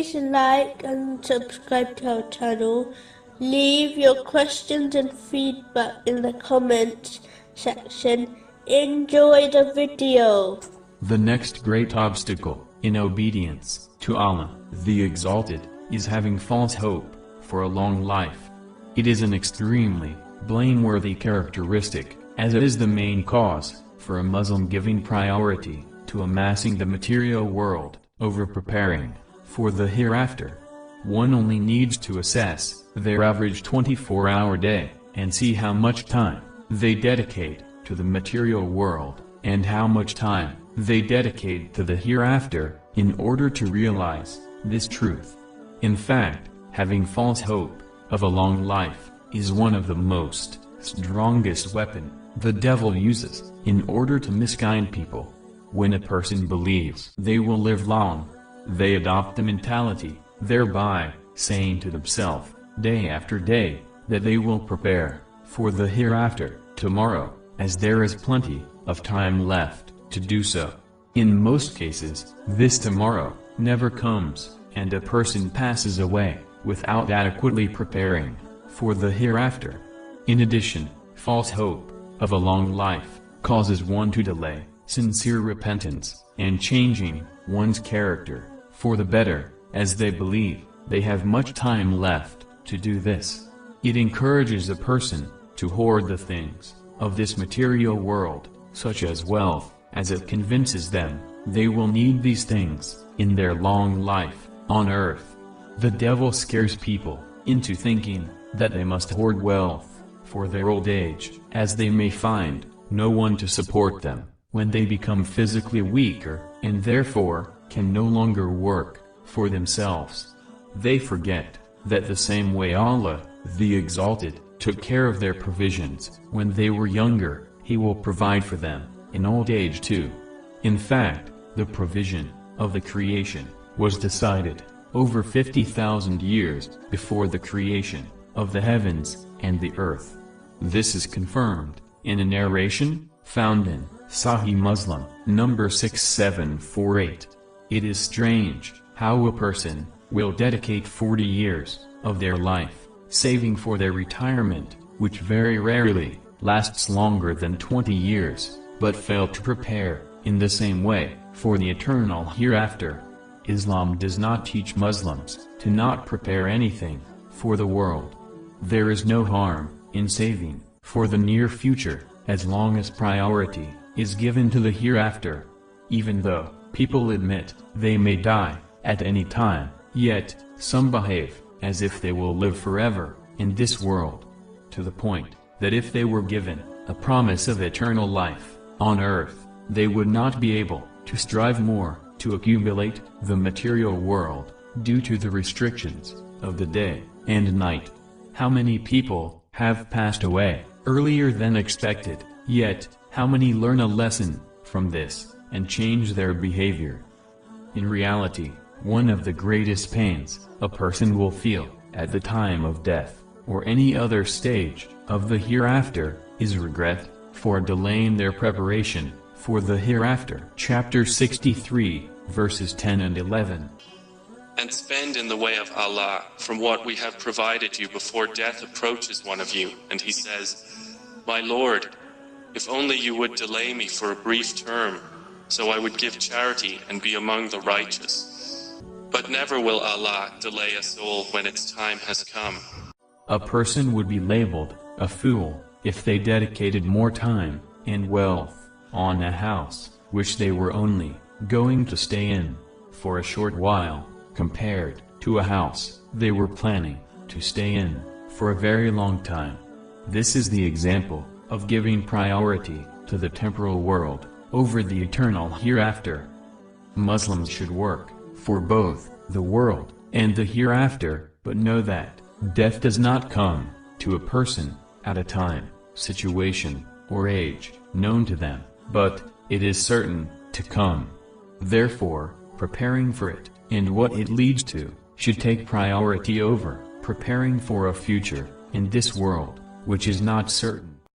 Please like and subscribe to our channel. Leave your questions and feedback in the comments section. Enjoy the video. The next great obstacle, in obedience to Allah, the Exalted, is having false hope for a long life. It is an extremely blameworthy characteristic, as it is the main cause for a Muslim giving priority to amassing the material world over preparing for the hereafter. One only needs to assess their average 24-hour day and see how much time they dedicate to the material world and how much time they dedicate to the hereafter in order to realize this truth. In fact, having false hope of a long life is one of the most strongest weapon the devil uses in order to misguide people. When a person believes they will live long, they adopt the mentality, thereby saying to themselves, day after day, that they will prepare for the hereafter, tomorrow, as there is plenty of time left to do so. In most cases, this tomorrow never comes, and a person passes away without adequately preparing for the hereafter. In addition, false hope of a long life causes one to delay sincere repentance and changing one's character for the better, as they believe they have much time left to do this. It encourages a person to hoard the things of this material world, such as wealth, as it convinces them they will need these things in their long life on earth. The devil scares people into thinking that they must hoard wealth for their old age, as they may find no one to support them when they become physically weaker, and therefore, can no longer work for themselves. They forget that the same way Allah, the Exalted, took care of their provisions when they were younger, He will provide for them in old age too. In fact, the provision of the creation was decided over 50,000 years before the creation of the heavens and the earth. This is confirmed in a narration found in Sahih Muslim, number 6748. It is strange how a person will dedicate 40 years of their life, saving for their retirement, which very rarely lasts longer than 20 years, but fail to prepare, in the same way, for the eternal hereafter. Islam does not teach Muslims to not prepare anything for the world. There is no harm in saving for the near future, as long as priority is given to the hereafter. Even though, people admit, they may die, at any time, yet, some behave, as if they will live forever, in this world. To the point, that if they were given, a promise of eternal life, on earth, they would not be able, to strive more, to accumulate, the material world, due to the restrictions, of the day, and night. How many people, have passed away, earlier than expected, yet, how many learn a lesson from this and change their behavior? In reality, one of the greatest pains a person will feel at the time of death, or any other stage of the hereafter, is regret for delaying their preparation for the hereafter. Chapter 63, verses 10 and 11. And spend in the way of Allah from what we have provided you before death approaches one of you, and he says, My Lord, if only you would delay me for a brief term, so I would give charity and be among the righteous. But never will Allah delay a soul when its time has come. A person would be labeled a fool if they dedicated more time and wealth on a house which they were only going to stay in for a short while, compared to a house they were planning to stay in for a very long time. This is the example of giving priority to the temporal world over the eternal hereafter. Muslims should work for both the world and the hereafter, but know that death does not come to a person at a time, situation, or age known to them, but it is certain to come. Therefore, preparing for it and what it leads to should take priority over preparing for a future in this world, which is not certain.